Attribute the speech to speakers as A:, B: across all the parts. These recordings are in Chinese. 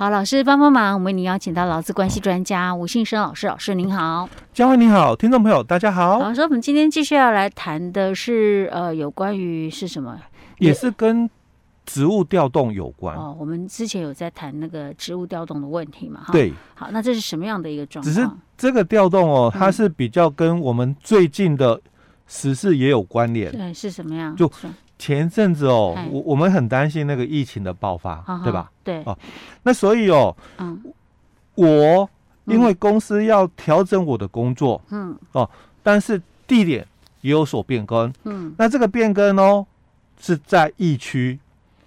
A: 好，老师帮帮忙，我们为您邀请到劳资关系专家吴信生老师，老师您好，
B: 嘉惠你好，听众朋友大家好。
A: 老师，我们今天继续要来谈的是呃，有关于是什么？
B: 也是跟职务调动有关
A: 哦。我们之前有在谈那个职务调动的问题嘛？
B: 对。
A: 好，那这是什么样的一个状况？
B: 只是这个调动哦，它是比较跟我们最近的时事也有关联。
A: 对，是什么样？
B: 就。前一阵子哦，我我们很担心那个疫情的爆发，
A: 好好
B: 对吧？
A: 对。
B: 哦，那所以哦，
A: 嗯，
B: 我因为公司要调整我的工作，
A: 嗯，
B: 哦，但是地点也有所变更，
A: 嗯，
B: 那这个变更哦是在疫区。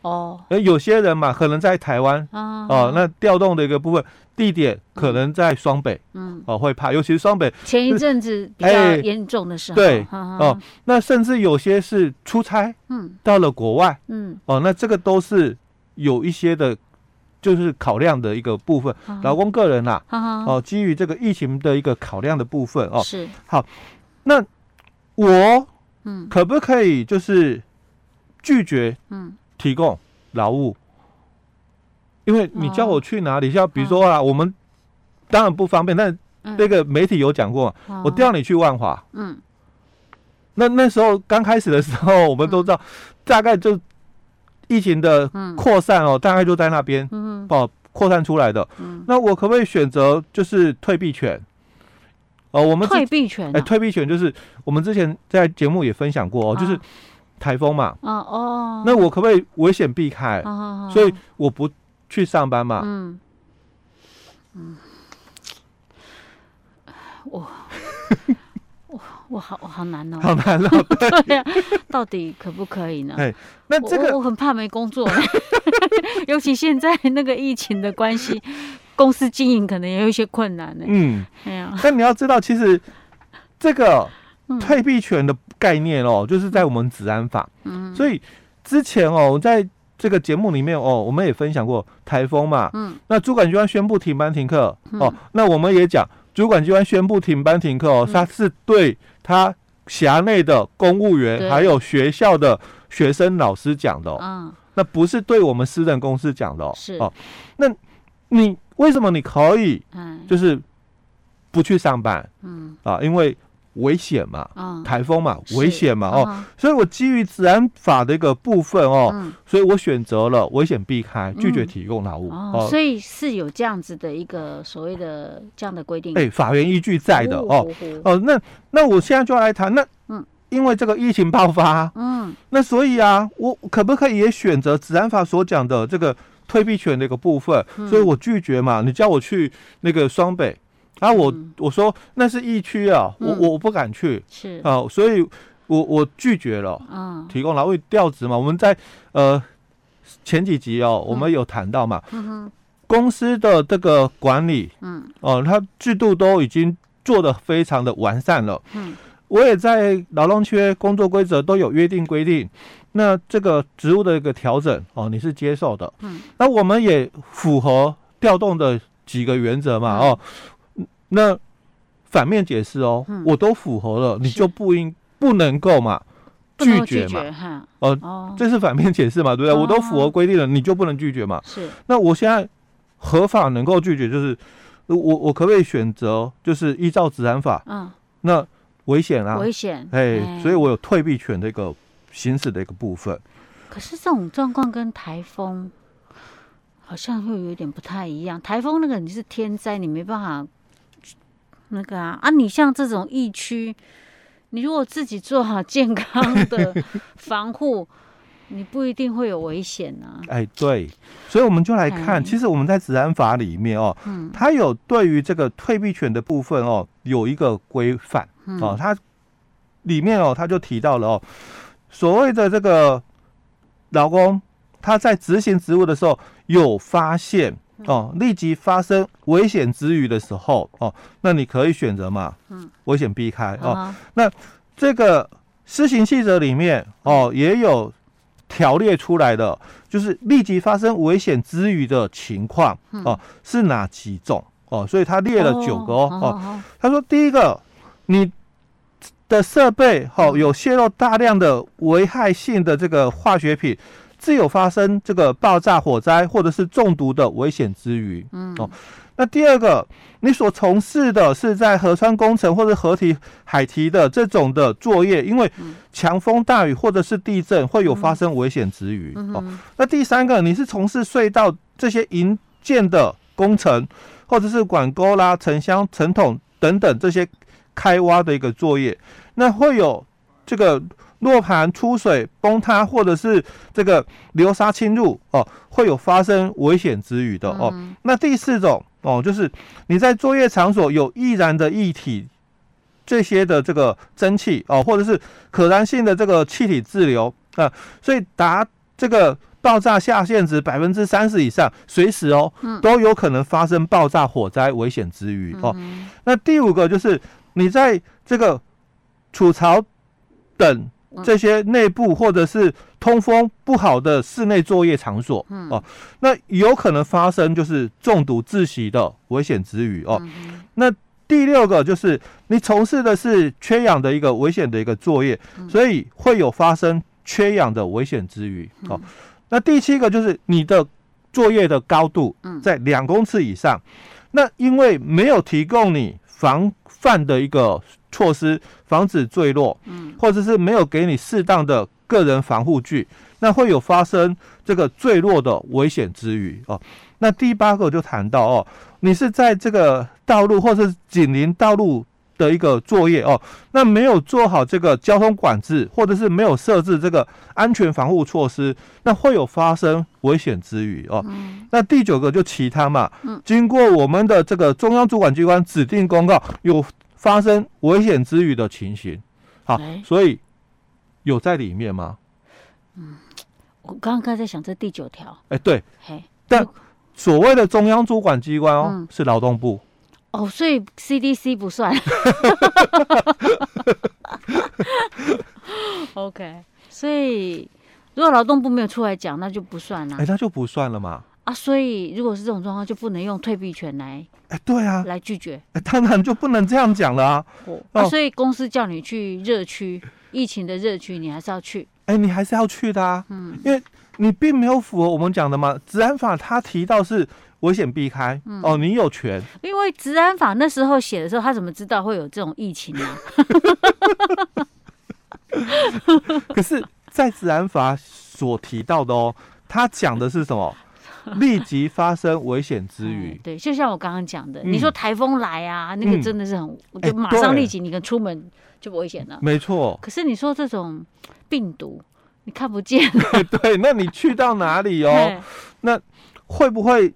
A: 哦，
B: 而有些人嘛，可能在台湾，
A: 哦，
B: 哦，那调动的一个部分地点可能在双北，
A: 嗯，
B: 哦，会怕，尤其是双北。
A: 前一阵子比较严重的时候，对，
B: 哦，那甚至有些是出差，
A: 嗯，
B: 到了国外，
A: 嗯，
B: 哦，那这个都是有一些的，就是考量的一个部分，老公个人呐，哦，基于这个疫情的一个考量的部分，哦，
A: 是，
B: 好，那我，嗯，可不可以就是拒绝，嗯？提供劳务，因为你叫我去哪里，像比如说啊，我们当然不方便，但那个媒体有讲过，我调你去万华，嗯，那那时候刚开始的时候，我们都知道，大概就疫情的扩散哦，大概就在那边，嗯，哦，扩散出来的，那我可不可以选择就是退避权？哦，我们
A: 退避权，
B: 哎，退避权就是我们之前在节目也分享过哦，就是。台风嘛，
A: 哦哦，
B: 那我可不可以危险避开？哦、所以我不去上班嘛。
A: 嗯嗯，我我我好我好难哦，
B: 好难哦。
A: 对呀，到底可不可以呢？
B: 哎，那这个
A: 我，我很怕没工作，尤其现在那个疫情的关系，公司经营可能也有一些困难呢。
B: 嗯，
A: 哎呀，
B: 但你要知道，其实这个。退避权的概念哦，就是在我们治安法。嗯，所以之前哦，我在这个节目里面哦，我们也分享过台风嘛。嗯，那主管机关宣布停班停课哦，那我们也讲主管机关宣布停班停课哦，它是对他辖内的公务员还有学校的学生老师讲的。嗯，那不是对我们私人公司讲的。
A: 是
B: 哦，那你为什么你可以？就是不去上班。嗯，啊，因为。危险嘛，台风嘛，危险嘛，哦，所以我基于职安法的一个部分哦，所以我选择了危险避开，拒绝提供劳务。
A: 哦，所以是有这样子的一个所谓的这样的规定，
B: 哎，法源依据在的哦。哦，那那我现在就要来谈，那嗯，因为这个疫情爆发，嗯，那所以啊，我可不可以也选择职安法所讲的这个退避权的一个部分？所以我拒绝嘛，你叫我去那个双北。啊，我我说那是疫区啊，我我不敢去，
A: 是。
B: 啊，所以我我拒绝了，嗯，提供劳务调职嘛。我们在呃前几集哦，我们有谈到嘛，公司的这个管理，嗯，哦，它制度都已经做得非常的完善了，嗯，我也在劳动区工作规则都有约定规定，那这个职务的一个调整哦，你是接受的，嗯，那我们也符合调动的几个原则嘛，哦。那反面解释哦，嗯、我都符合了，你就不应不能够嘛拒绝嘛？哦，哦这是反面解释嘛？对不对？哦、我都符合规定了，你就不能拒绝嘛？是。那我现在合法能够拒绝，就是我我可不可以选择，就是依照治安法？嗯。那危险啊！
A: 危险。
B: 哎，哎所以我有退避权的一个行使的一个部分。
A: 可是这种状况跟台风好像又有点不太一样。台风那个你是天灾，你没办法。那个啊啊！你像这种疫区，你如果自己做好健康的 防护，你不一定会有危险啊。
B: 哎，对，所以我们就来看，哎、其实我们在治安法里面哦，嗯，它有对于这个退避权的部分哦，有一个规范、嗯、哦，它里面哦，它就提到了哦，所谓的这个老公他在执行职务的时候有发现。哦，立即发生危险之余的时候，哦，那你可以选择嘛，嗯，危险避开哦。嗯、那这个施行细则里面哦，也有条列出来的，就是立即发生危险之余的情况哦，是哪几种哦？所以他列了九个哦。哦，他说第一个，你的设备哦有泄漏大量的危害性的这个化学品。自有发生这个爆炸、火灾或者是中毒的危险之余。嗯哦，那第二个，你所从事的是在河川工程或者河堤、海堤的这种的作业，因为强风大雨或者是地震会有发生危险之余。哦，那第三个，你是从事隧道这些营建的工程，或者是管沟啦、沉箱、沉桶等等这些开挖的一个作业，那会有这个。落盘出水崩塌，或者是这个流沙侵入哦，会有发生危险之余的哦。嗯、那第四种哦，就是你在作业场所有易燃的液体，这些的这个蒸汽哦，或者是可燃性的这个气体滞留啊，所以达这个爆炸下限值百分之三十以上，随时哦都有可能发生爆炸火灾危险之余哦。嗯、那第五个就是你在这个储槽等。这些内部或者是通风不好的室内作业场所，嗯、哦，那有可能发生就是中毒窒息的危险之余哦。嗯、那第六个就是你从事的是缺氧的一个危险的一个作业，嗯、所以会有发生缺氧的危险之余哦。嗯、那第七个就是你的作业的高度在两公尺以上，嗯、那因为没有提供你防范的一个。措施防止坠落，嗯，或者是没有给你适当的个人防护具，那会有发生这个坠落的危险之余哦。那第八个就谈到哦，你是在这个道路或者是紧邻道路的一个作业哦，那没有做好这个交通管制，或者是没有设置这个安全防护措施，那会有发生危险之余哦。嗯、那第九个就其他嘛，嗯，经过我们的这个中央主管机关指定公告有。发生危险之余的情形，好，欸、所以有在里面吗？
A: 嗯，我刚刚在想这第九条，
B: 哎、欸，对，但所谓的中央主管机关哦，嗯、是劳动部，
A: 哦，所以 CDC 不算。OK，所以如果劳动部没有出来讲，那就不算了，
B: 哎、欸，那就不算了嘛。
A: 啊，所以如果是这种状况，就不能用退避权来，
B: 哎，对啊，
A: 来拒绝，
B: 哎，当然就不能这样讲了啊。
A: 哦，啊，所以公司叫你去热区，疫情的热区，你还是要去，
B: 哎，你还是要去的啊，嗯，因为你并没有符合我们讲的嘛，治安法他提到是危险避开，嗯、哦，你有权，
A: 因为治安法那时候写的时候，他怎么知道会有这种疫情呢？
B: 可是，在治安法所提到的哦，他讲的是什么？立即发生危险之虞，
A: 对，就像我刚刚讲的，你说台风来啊，那个真的是很，就马上立即你跟出门就危险了，
B: 没错。
A: 可是你说这种病毒，你看不见，
B: 对，那你去到哪里哦？那会不会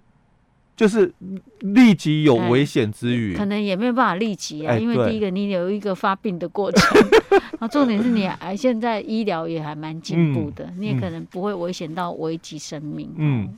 B: 就是立即有危险之余？
A: 可能也没有办法立即啊，因为第一个你有一个发病的过程，然后重点是你还现在医疗也还蛮进步的，你也可能不会危险到危及生命，嗯。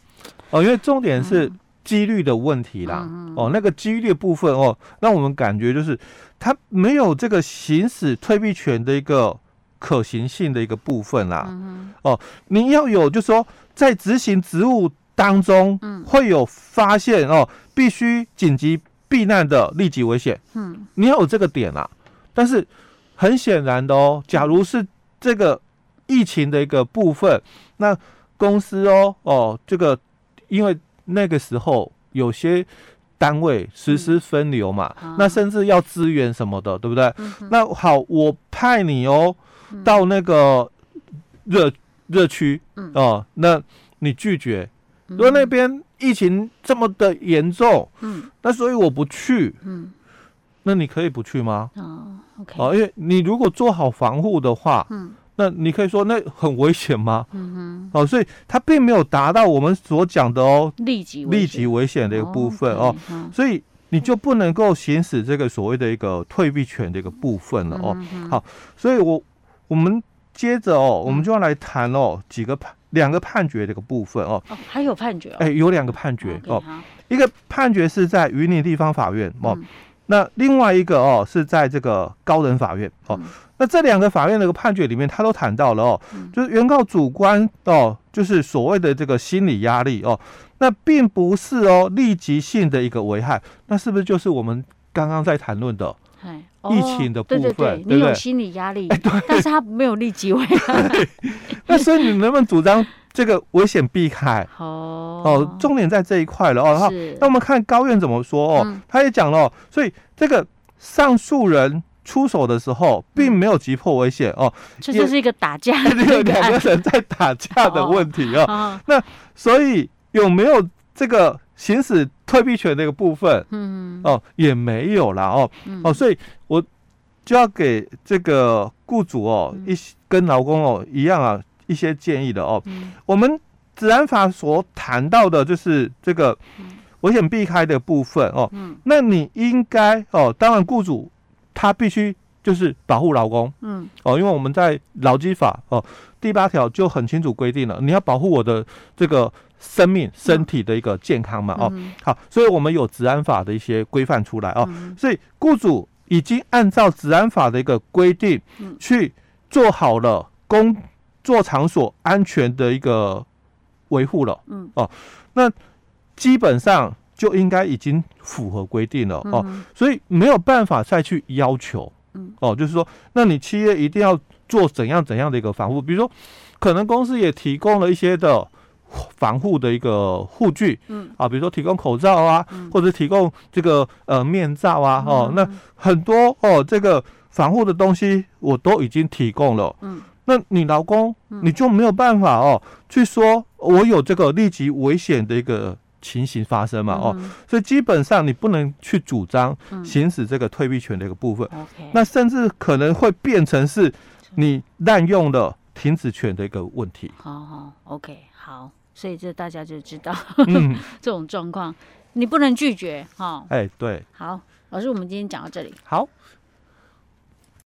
B: 哦，因为重点是几率的问题啦。嗯、哦，那个几率部分哦，让我们感觉就是他没有这个行使退避权的一个可行性的一个部分啦。嗯、哦，你要有，就是说在执行职务当中，会有发现哦，必须紧急避难的立即危险。嗯，你要有这个点啊。但是很显然的哦，假如是这个疫情的一个部分，那公司哦哦这个。因为那个时候有些单位实施分流嘛，嗯、那甚至要支援什么的，对不对？嗯、那好，我派你哦到那个热热区哦，那你拒绝，如果那边疫情这么的严重，嗯，那所以我不去，嗯，那你可以不去吗？哦，OK，哦，因为你如果做好防护的话，嗯。那你可以说那很危险吗？嗯哼，哦，所以它并没有达到我们所讲的哦，立即立即危险的一个部分哦，所以你就不能够行使这个所谓的一个退避权的一个部分了哦。好，所以我我们接着哦，我们就要来谈哦几个判两个判决的一个部分哦。
A: 哦，还有判决？
B: 哎，有两个判决哦，一个判决是在云林地方法院哦，那另外一个哦是在这个高等法院哦。那这两个法院的一个判决里面，他都谈到了哦，就是原告主观哦，就是所谓的这个心理压力哦，那并不是哦立即性的一个危害，那是不是就是我们刚刚在谈论的疫情的部分，
A: 对对对，你有心理压力，但是他没有立即危害。
B: 那所以你能不能主张这个危险避开？哦哦，重点在这一块了哦。好，那我们看高院怎么说哦，他也讲了，所以这个上诉人出手的时候，并没有急迫危险哦，
A: 这就是一个打架，
B: 这个两个人在打架的问题哦。那所以有没有这个？行使退避权那个部分，嗯，哦，也没有啦哦，哦，所以我就要给这个雇主哦，一些跟劳工哦一样啊，一些建议的哦。我们治安法所谈到的就是这个危险避开的部分哦，那你应该哦，当然雇主他必须就是保护劳工，嗯，哦，因为我们在劳基法哦第八条就很清楚规定了，你要保护我的这个。生命、身体的一个健康嘛，哦，好，所以我们有治安法的一些规范出来哦，所以雇主已经按照治安法的一个规定，去做好了工作场所安全的一个维护了，嗯，哦，那基本上就应该已经符合规定了哦，所以没有办法再去要求，嗯，哦，就是说，那你企业一定要做怎样怎样的一个防护，比如说，可能公司也提供了一些的。防护的一个护具，嗯。啊，比如说提供口罩啊，嗯、或者提供这个呃面罩啊，哦，嗯、那很多哦，这个防护的东西我都已经提供了，嗯，那你劳工你就没有办法哦去说我有这个立即危险的一个情形发生嘛，哦，嗯、所以基本上你不能去主张行使这个退避权的一个部分，嗯、那甚至可能会变成是你滥用了停止权的一个问题。
A: 好好，OK，好。所以这大家就知道，嗯、这种状况，你不能拒绝哈。
B: 哎，对。
A: 好，老师，我们今天讲到这里。
B: 好。